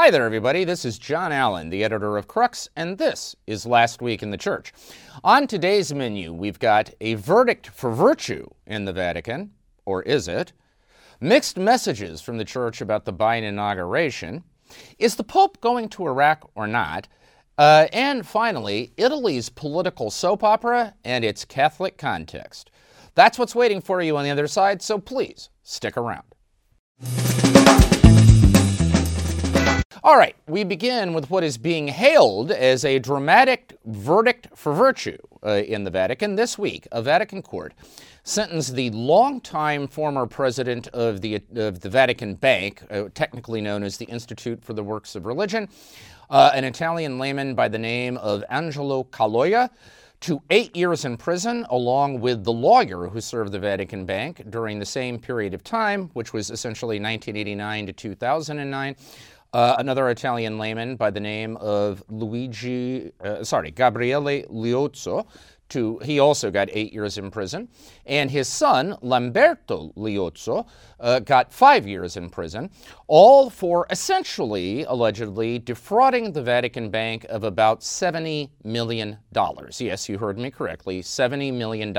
Hi there, everybody. This is John Allen, the editor of Crux, and this is Last Week in the Church. On today's menu, we've got a verdict for virtue in the Vatican, or is it? Mixed messages from the Church about the Biden inauguration. Is the Pope going to Iraq or not? Uh, and finally, Italy's political soap opera and its Catholic context. That's what's waiting for you on the other side, so please stick around. All right, we begin with what is being hailed as a dramatic verdict for virtue uh, in the Vatican. This week, a Vatican court sentenced the longtime former president of the, of the Vatican Bank, uh, technically known as the Institute for the Works of Religion, uh, an Italian layman by the name of Angelo Caloia, to eight years in prison, along with the lawyer who served the Vatican Bank during the same period of time, which was essentially 1989 to 2009. Uh, another Italian layman by the name of Luigi, uh, sorry, Gabriele Liuzzo, to, he also got eight years in prison. And his son, Lamberto Liuzzo, uh, got five years in prison, all for essentially, allegedly, defrauding the Vatican Bank of about $70 million. Yes, you heard me correctly $70 million.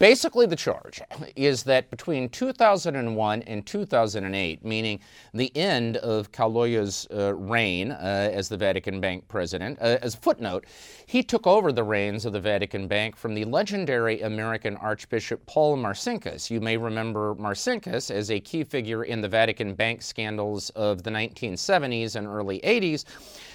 Basically, the charge is that between 2001 and 2008, meaning the end of Caloia's uh, reign uh, as the Vatican Bank president, uh, as a footnote, he took over the reins of the Vatican Bank from the legendary American Archbishop Paul Marcinkus. You may remember Marcinkus as a key figure in the Vatican Bank scandals of the 1970s and early 80s,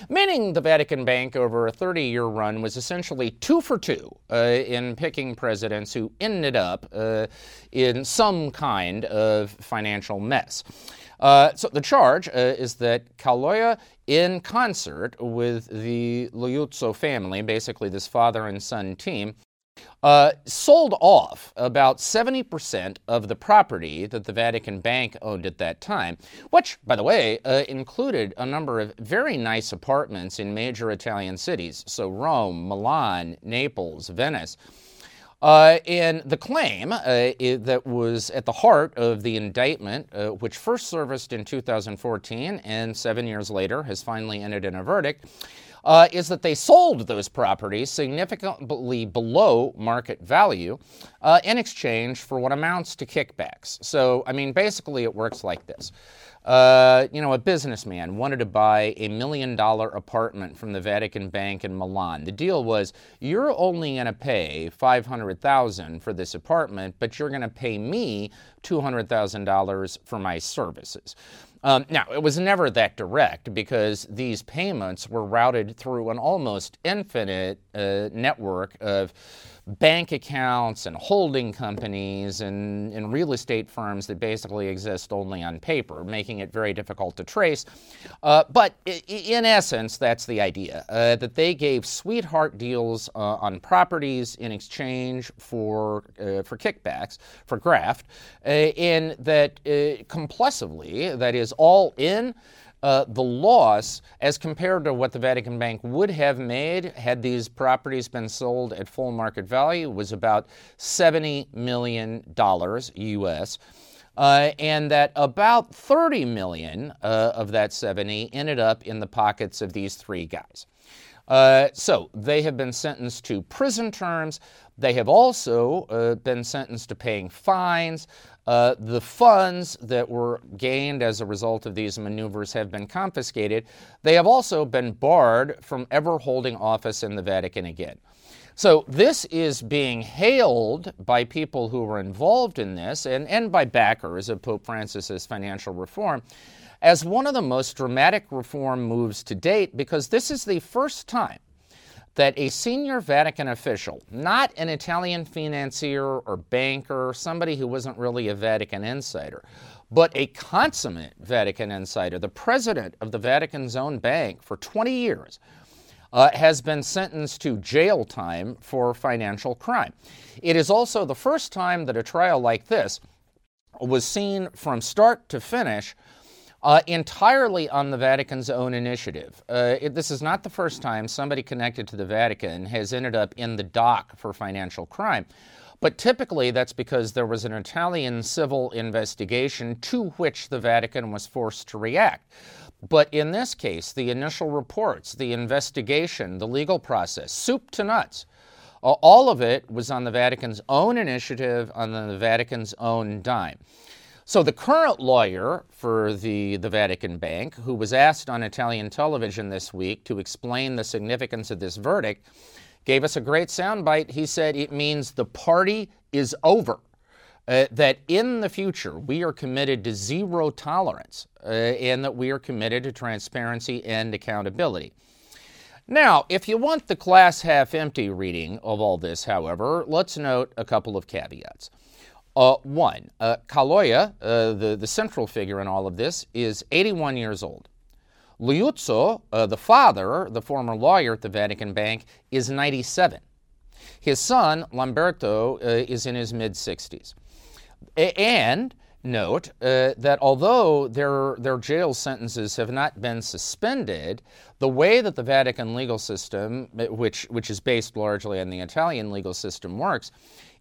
meaning the Vatican Bank over a 30 year run was essentially two for two uh, in picking presidents who ended up uh, in some kind of financial mess. Uh, so the charge uh, is that Caloia, in concert with the Liuzzo family, basically this father and son team, uh, sold off about 70% of the property that the Vatican Bank owned at that time, which, by the way, uh, included a number of very nice apartments in major Italian cities, so Rome, Milan, Naples, Venice. Uh, and the claim uh, that was at the heart of the indictment, uh, which first surfaced in 2014 and seven years later has finally ended in a verdict, uh, is that they sold those properties significantly below market value uh, in exchange for what amounts to kickbacks. So, I mean, basically, it works like this. Uh, you know, a businessman wanted to buy a million dollar apartment from the Vatican Bank in Milan. The deal was you're only going to pay 500,000 for this apartment, but you're going to pay me $200,000 for my services. Um, now, it was never that direct because these payments were routed through an almost infinite uh, network of bank accounts and holding companies and, and, real estate firms that basically exist only on paper, making it very difficult to trace. Uh, but in essence, that's the idea uh, that they gave sweetheart deals uh, on properties in exchange for, uh, for kickbacks, for graft, uh, that uh, compulsively, that is, all in uh, the loss as compared to what the Vatican Bank would have made had these properties been sold at full market value was about $70 million US. Uh, and that about 30 million uh, of that 70 ended up in the pockets of these three guys. Uh, so they have been sentenced to prison terms. They have also uh, been sentenced to paying fines. Uh, the funds that were gained as a result of these maneuvers have been confiscated. They have also been barred from ever holding office in the Vatican again. So, this is being hailed by people who were involved in this and, and by backers of Pope Francis's financial reform as one of the most dramatic reform moves to date because this is the first time that a senior Vatican official, not an Italian financier or banker, somebody who wasn't really a Vatican insider, but a consummate Vatican insider, the president of the Vatican's own bank for 20 years, uh, has been sentenced to jail time for financial crime. It is also the first time that a trial like this was seen from start to finish uh, entirely on the Vatican's own initiative. Uh, it, this is not the first time somebody connected to the Vatican has ended up in the dock for financial crime. But typically, that's because there was an Italian civil investigation to which the Vatican was forced to react. But in this case, the initial reports, the investigation, the legal process, soup to nuts, all of it was on the Vatican's own initiative, on the Vatican's own dime. So the current lawyer for the, the Vatican Bank, who was asked on Italian television this week to explain the significance of this verdict, gave us a great soundbite. He said it means the party is over. Uh, that in the future we are committed to zero tolerance uh, and that we are committed to transparency and accountability. Now, if you want the class half empty reading of all this, however, let's note a couple of caveats. Uh, one, uh, Caloia, uh, the, the central figure in all of this, is 81 years old. Liuzzo, uh, the father, the former lawyer at the Vatican Bank, is 97. His son, Lamberto, uh, is in his mid 60s. And note uh, that although their, their jail sentences have not been suspended, the way that the Vatican legal system, which, which is based largely on the Italian legal system, works,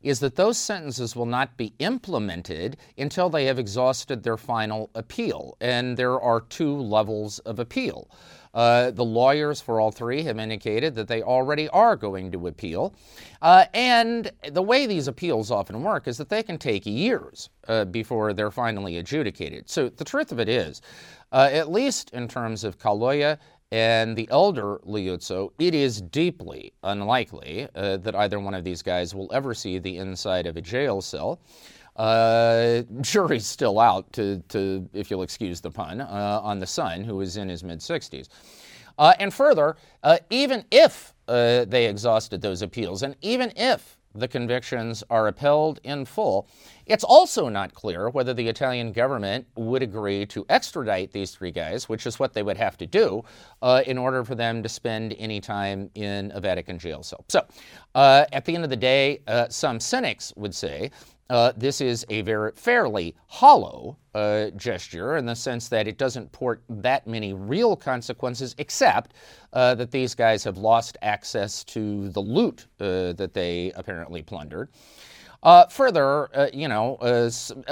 is that those sentences will not be implemented until they have exhausted their final appeal. And there are two levels of appeal. Uh, the lawyers for all three have indicated that they already are going to appeal. Uh, and the way these appeals often work is that they can take years uh, before they're finally adjudicated. So the truth of it is, uh, at least in terms of Caloia and the elder Liuzzo, it is deeply unlikely uh, that either one of these guys will ever see the inside of a jail cell. Uh, jury's still out, to, to, if you'll excuse the pun, uh, on the son, who is in his mid 60s. Uh, and further, uh, even if uh, they exhausted those appeals, and even if the convictions are upheld in full, it's also not clear whether the Italian government would agree to extradite these three guys, which is what they would have to do uh, in order for them to spend any time in a Vatican jail cell. So, uh, at the end of the day, uh, some cynics would say uh, this is a very fairly hollow uh, gesture in the sense that it doesn't port that many real consequences, except uh, that these guys have lost access to the loot uh, that they apparently plundered. Uh, further, uh, you know,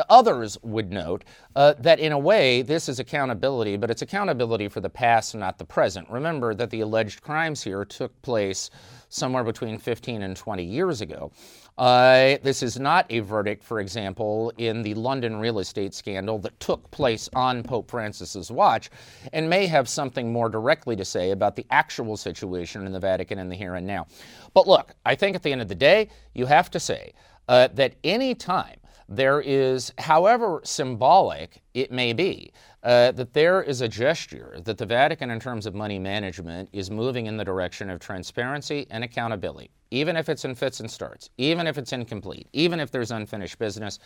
others would note that in a way this is accountability, but it's accountability for the past, not the present. Remember that the alleged crimes here took place somewhere between 15 and 20 years ago. Uh, this is not a verdict, for example, in the London real estate scandal that took place on Pope Francis's watch, and may have something more directly to say about the actual situation in the Vatican in the here and now. But look, I think at the end of the day, you have to say uh, that any time there is, however symbolic it may be, uh, that there is a gesture that the Vatican, in terms of money management, is moving in the direction of transparency and accountability, even if it's in fits and starts, even if it's incomplete, even if there's unfinished business.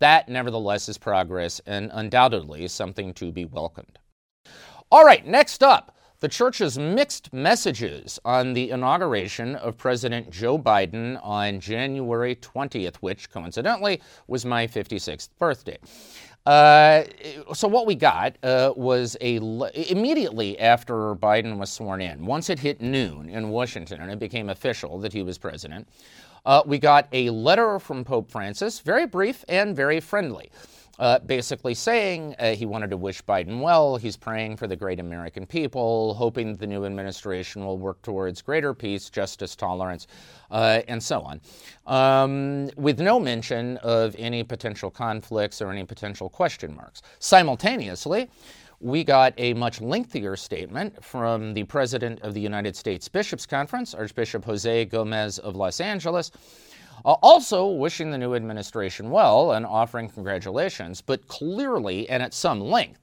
That, nevertheless, is progress and undoubtedly something to be welcomed. All right, next up the church's mixed messages on the inauguration of President Joe Biden on January 20th, which coincidentally was my 56th birthday. Uh, so what we got uh, was a immediately after Biden was sworn in. Once it hit noon in Washington and it became official that he was president, uh, we got a letter from Pope Francis, very brief and very friendly uh, basically saying uh, he wanted to wish Biden well. He's praying for the great American people, hoping the new administration will work towards greater peace, justice, tolerance, uh, and so on, um, with no mention of any potential conflicts or any potential question marks. Simultaneously, we got a much lengthier statement from the president of the United States Bishops' Conference, Archbishop Jose Gomez of Los Angeles also, wishing the new administration well and offering congratulations, but clearly and at some length,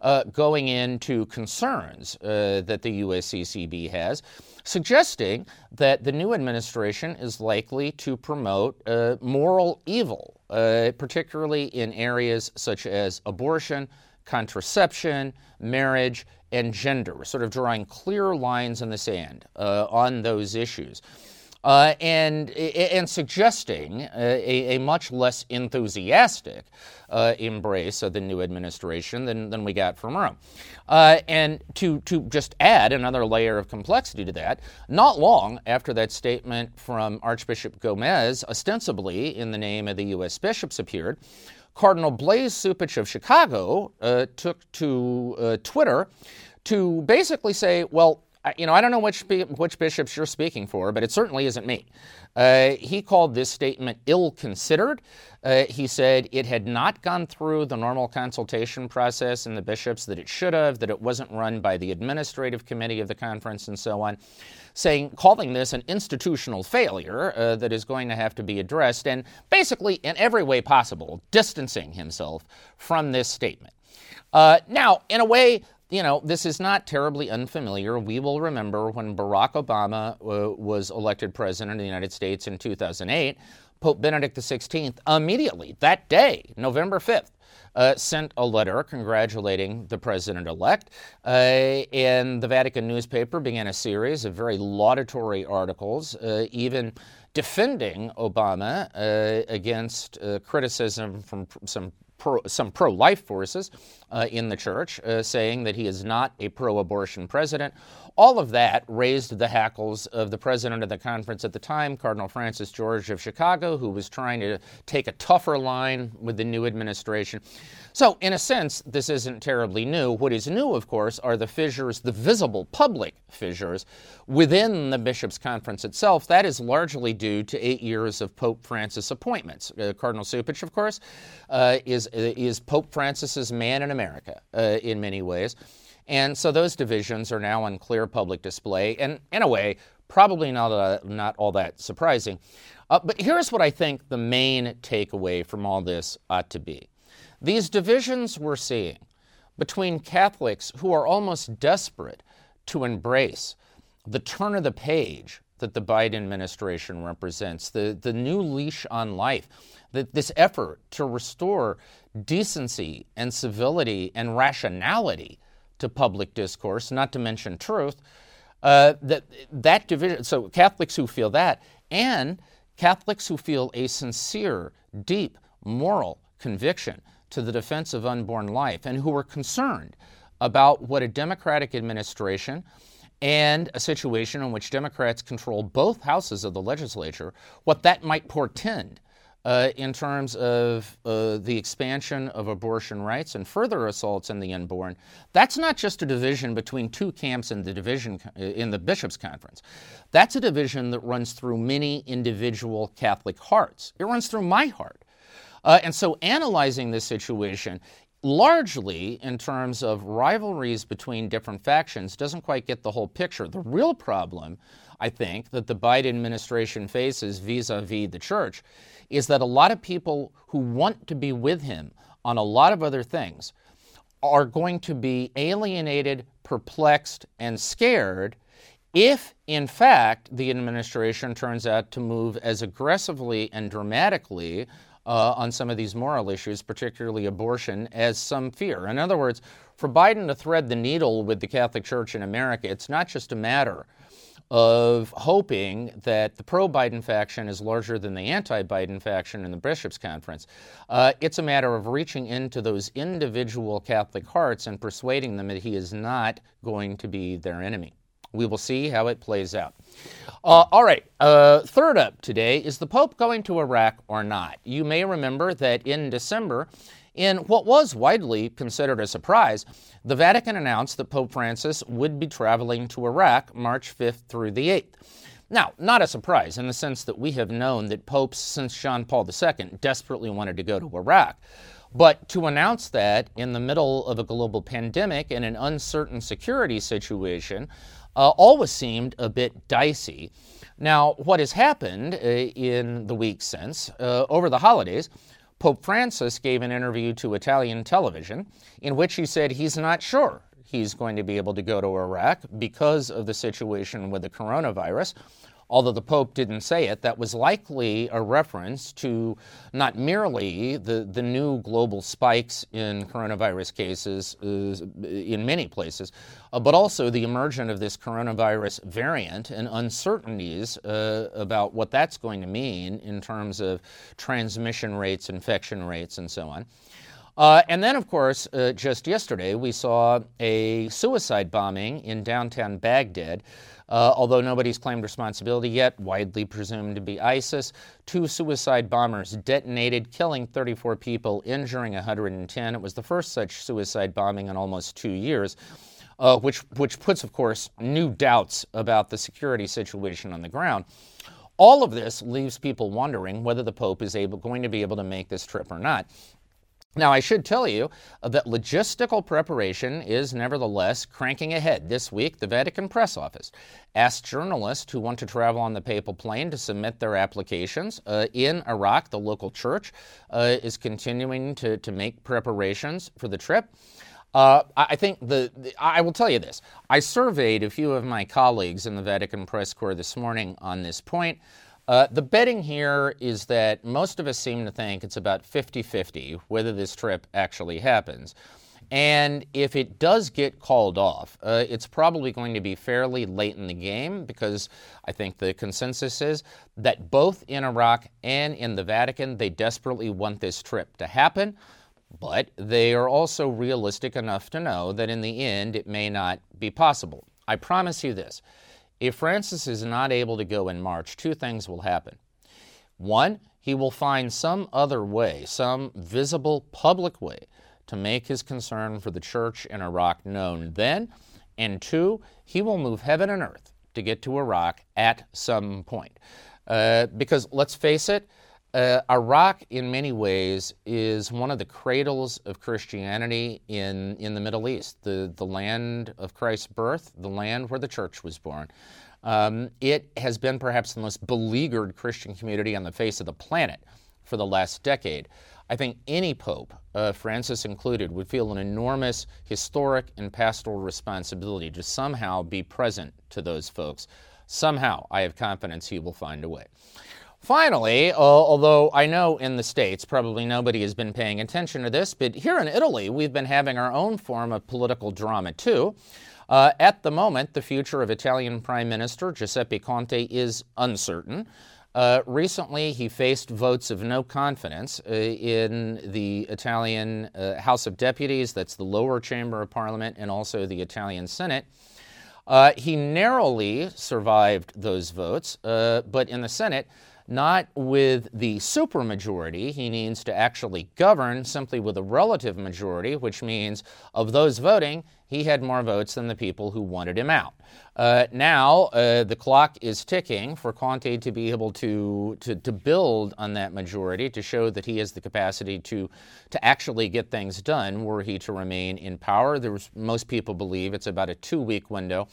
uh, going into concerns uh, that the USCCB has, suggesting that the new administration is likely to promote uh, moral evil, uh, particularly in areas such as abortion, contraception, marriage, and gender, sort of drawing clear lines in the sand uh, on those issues uh, and, and suggesting a, a, much less enthusiastic uh, embrace of the new administration than, than we got from Rome. Uh, and to, to just add another layer of complexity to that, not long after that statement from Archbishop Gomez, ostensibly in the name of the U.S. bishops, appeared, Cardinal Blase Cupich of Chicago uh, took to uh, Twitter to basically say, well, you know, I don't know which which bishops you're speaking for, but it certainly isn't me. Uh, he called this statement ill-considered. Uh, he said it had not gone through the normal consultation process in the bishops that it should have, that it wasn't run by the administrative committee of the conference, and so on. Saying, calling this an institutional failure uh, that is going to have to be addressed, and basically, in every way possible, distancing himself from this statement. Uh, now, in a way, you know, this is not terribly unfamiliar. We will remember when Barack Obama uh, was elected president of the United States in 2008, Pope Benedict XVI immediately that day, November 5th, uh, sent a letter congratulating the president elect. Uh, and the Vatican newspaper began a series of very laudatory articles, uh, even defending Obama uh, against uh, criticism from some pro, some pro life forces uh, in the church, uh, saying that he is not a pro abortion president. All of that raised the hackles of the president of the conference at the time, Cardinal Francis George of Chicago, who was trying to take a tougher line with the new administration. So, in a sense, this isn't terribly new. What is new, of course, are the fissures, the visible public fissures within the bishops' conference itself. That is largely due to eight years of Pope Francis appointments. Uh, Cardinal Cupich, of course, uh, is, is Pope Francis's man in America uh, in many ways. And so those divisions are now on clear public display, and in a way, probably not, uh, not all that surprising. Uh, but here's what I think the main takeaway from all this ought to be. These divisions we're seeing between Catholics who are almost desperate to embrace the turn of the page that the Biden administration represents, the, the new leash on life, the, this effort to restore decency and civility and rationality to public discourse, not to mention truth, uh, that, that division, so Catholics who feel that, and Catholics who feel a sincere, deep moral conviction to the defense of unborn life and who are concerned about what a Democratic administration and a situation in which Democrats control both houses of the legislature, what that might portend uh, in terms of uh, the expansion of abortion rights and further assaults on the unborn. That's not just a division between two camps in the division uh, in the bishops' conference. That's a division that runs through many individual Catholic hearts. It runs through my heart. Uh, and so, analyzing this situation largely in terms of rivalries between different factions doesn't quite get the whole picture. The real problem, I think, that the Biden administration faces vis a vis the church is that a lot of people who want to be with him on a lot of other things are going to be alienated, perplexed, and scared if, in fact, the administration turns out to move as aggressively and dramatically uh, on some of these moral issues, particularly abortion, as some fear. In other words, for Biden to thread the needle with the Catholic Church in America, it's not just a matter of hoping that the pro Biden faction is larger than the anti Biden faction in the bishops' conference. Uh, it's a matter of reaching into those individual Catholic hearts and persuading them that he is not going to be their enemy. We will see how it plays out. Uh, all right, uh, third up today is the Pope going to Iraq or not? You may remember that in December, in what was widely considered a surprise, the Vatican announced that Pope Francis would be traveling to Iraq March 5th through the 8th. Now, not a surprise in the sense that we have known that popes since John Paul II desperately wanted to go to Iraq. But to announce that in the middle of a global pandemic and an uncertain security situation uh, always seemed a bit dicey. Now, what has happened uh, in the weeks since, uh, over the holidays, Pope Francis gave an interview to Italian television in which he said he's not sure he's going to be able to go to Iraq because of the situation with the coronavirus although the Pope didn't say it, that was likely a reference to not merely the, the new global spikes in coronavirus cases uh, in many places, uh, but also the emergence of this coronavirus variant and uncertainties uh, about what that's going to mean in terms of transmission rates, infection rates, and so on. Uh, and then, of course, uh, just yesterday, we saw a suicide bombing in downtown Baghdad. Uh, although nobody's claimed responsibility yet, widely presumed to be ISIS. Two suicide bombers detonated, killing 34 people, injuring 110. It was the first such suicide bombing in almost two years. Uh, which, which puts, of course, new doubts about the security situation on the ground. All of this leaves people wondering whether the Pope is able, going to be able to make this trip or not. Now, I should tell you that logistical preparation is nevertheless cranking ahead. This week, the Vatican Press Office asked journalists who want to travel on the papal plane to submit their applications. Uh, in Iraq, the local church uh, is continuing to, to make preparations for the trip. Uh, I think the, the, I will tell you this. I surveyed a few of my colleagues in the Vatican Press Corps this morning on this point. Uh, the betting here is that most of us seem to think it's about 50 50 whether this trip actually happens. And if it does get called off, uh, it's probably going to be fairly late in the game because I think the consensus is that both in Iraq and in the Vatican, they desperately want this trip to happen. But they are also realistic enough to know that in the end, it may not be possible. I promise you this if Francis is not able to go in March, two things will happen. One, he will find some other way, some visible public way, to make his concern for the church in Iraq known then. And two, he will move heaven and earth to get to Iraq at some point. Uh, because let's face it, uh, Iraq, in many ways, is one of the cradles of Christianity in, in the Middle East, the, the land of Christ's birth, the land where the church was born. Um, it has been perhaps the most beleaguered Christian community on the face of the planet for the last decade. I think any pope, uh, Francis included, would feel an enormous historic and pastoral responsibility to somehow be present to those folks. Somehow, I have confidence he will find a way. Finally, uh, although I know in the States probably nobody has been paying attention to this, but here in Italy we've been having our own form of political drama too. Uh, at the moment, the future of Italian Prime Minister Giuseppe Conte is uncertain. Uh, recently, he faced votes of no confidence uh, in the Italian uh, House of Deputies, that's the lower chamber of parliament, and also the Italian Senate. Uh, he narrowly survived those votes, but in the Senate, not with the supermajority. He needs to actually govern simply with a relative majority, which means of those voting, he had more votes than the people who wanted him out. Uh, now, uh, the clock is ticking for Conte to be able to, to, to, build on that majority to show that he has the capacity to, to actually get things done were he to remain in power. There's, most people believe it's about a two week window.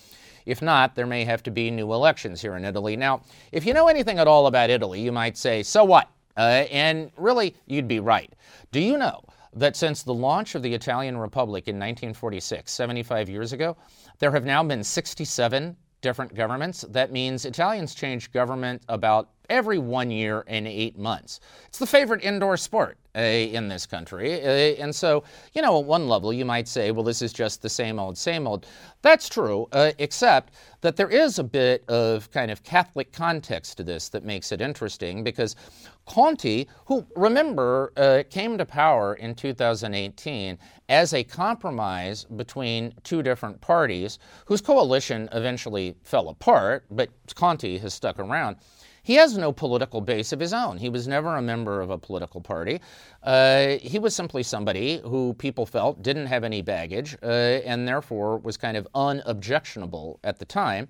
If not, there may have to be new elections here in Italy. Now, if you know anything at all about Italy, you might say, so what? Uh, and really, you'd be right. Do you know that since the launch of the Italian Republic in 1946, 75 years ago, there have now been 67 different governments? That means Italians change government about every one year and eight months. It's the favorite indoor sport uh, in this country. Uh, and so, you know, at one level, you might say, well, this is just the same old, same old. That's true, uh, except that there is a bit of kind of Catholic context to this that makes it interesting because Conte, who, remember, came to power in 2018 as a compromise between two different parties whose coalition eventually fell apart, but Conte has stuck around. He has no political base of his own. He was never a member of a political party. Uh, he was simply somebody who people felt didn't have any baggage uh, and therefore was kind of unobjectionable at the time.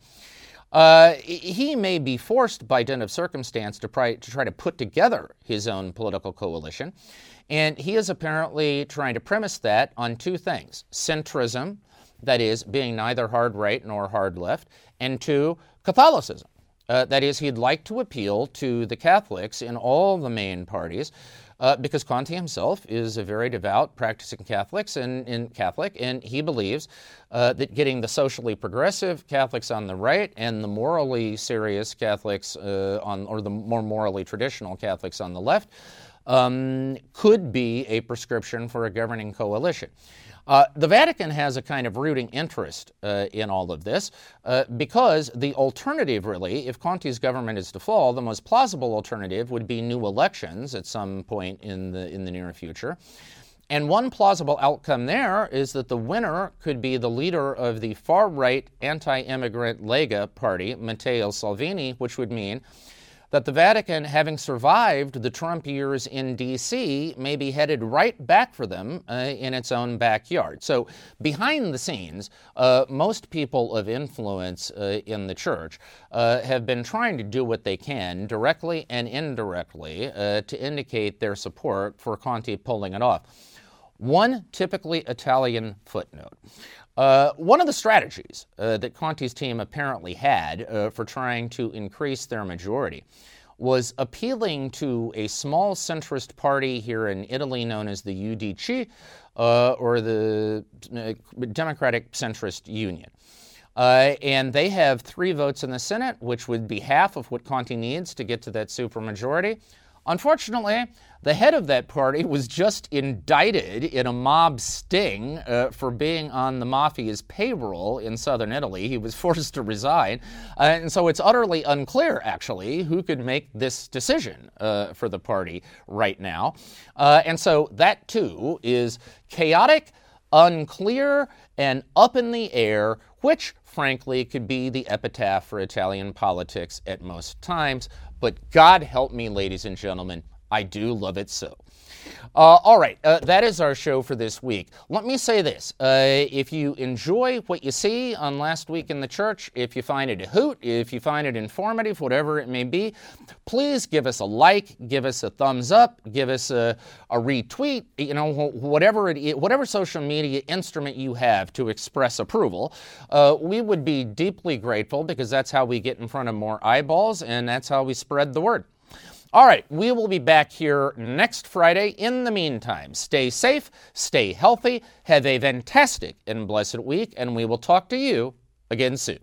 Uh, he may be forced by dint of circumstance to, to try to put together his own political coalition. And he is apparently trying to premise that on two things centrism, that is, being neither hard right nor hard left, and two, Catholicism. Uh, that is, he'd like to appeal to the Catholics in all the main parties. Uh, because Conte himself is a very devout practicing Catholics and, and Catholic, and he believes uh, that getting the socially progressive Catholics on the right and the morally serious Catholics uh, on, or the more morally traditional Catholics on the left, um, could be a prescription for a governing coalition. Uh, the Vatican has a kind of rooting interest uh, in all of this uh, because the alternative, really, if Conte's government is to fall, the most plausible alternative would be new elections at some point in the, in the near future. And one plausible outcome there is that the winner could be the leader of the far right anti immigrant Lega party, Matteo Salvini, which would mean that the Vatican, having survived the Trump years in D.C., may be headed right back for them uh, in its own backyard. So, behind the scenes, uh, most people of influence uh, in the church uh, have been trying to do what they can, directly and indirectly, uh, to indicate their support for Conte pulling it off. One typically Italian footnote. Uh, one of the strategies uh, that Conte's team apparently had uh, for trying to increase their majority was appealing to a small centrist party here in Italy known as the UDC, uh, or the uh, Democratic Centrist Union. Uh, and they have three votes in the Senate, which would be half of what Conte needs to get to that supermajority. Unfortunately, the head of that party was just indicted in a mob sting uh, for being on the mafia's payroll in southern Italy. He was forced to resign. Uh, and so it's utterly unclear, actually, who could make this decision uh, for the party right now. Uh, and so that, too, is chaotic, unclear, and up in the air, which, frankly, could be the epitaph for Italian politics at most times. But God help me, ladies and gentlemen, I do love it so. Uh, all right, uh, that is our show for this week. Let me say this. Uh, if you enjoy what you see on Last Week in the Church, if you find it a hoot, if you find it informative, whatever it may be, please give us a like, give us a thumbs up, give us a, a retweet, you know, whatever whatever social media instrument you have to express approval. Uh, we would be deeply grateful because that's how we get in front of more eyeballs and that's how we spread the word. All right, we will be back here next Friday. In the meantime, stay safe, stay healthy, have a fantastic and blessed week, and we will talk to you again soon.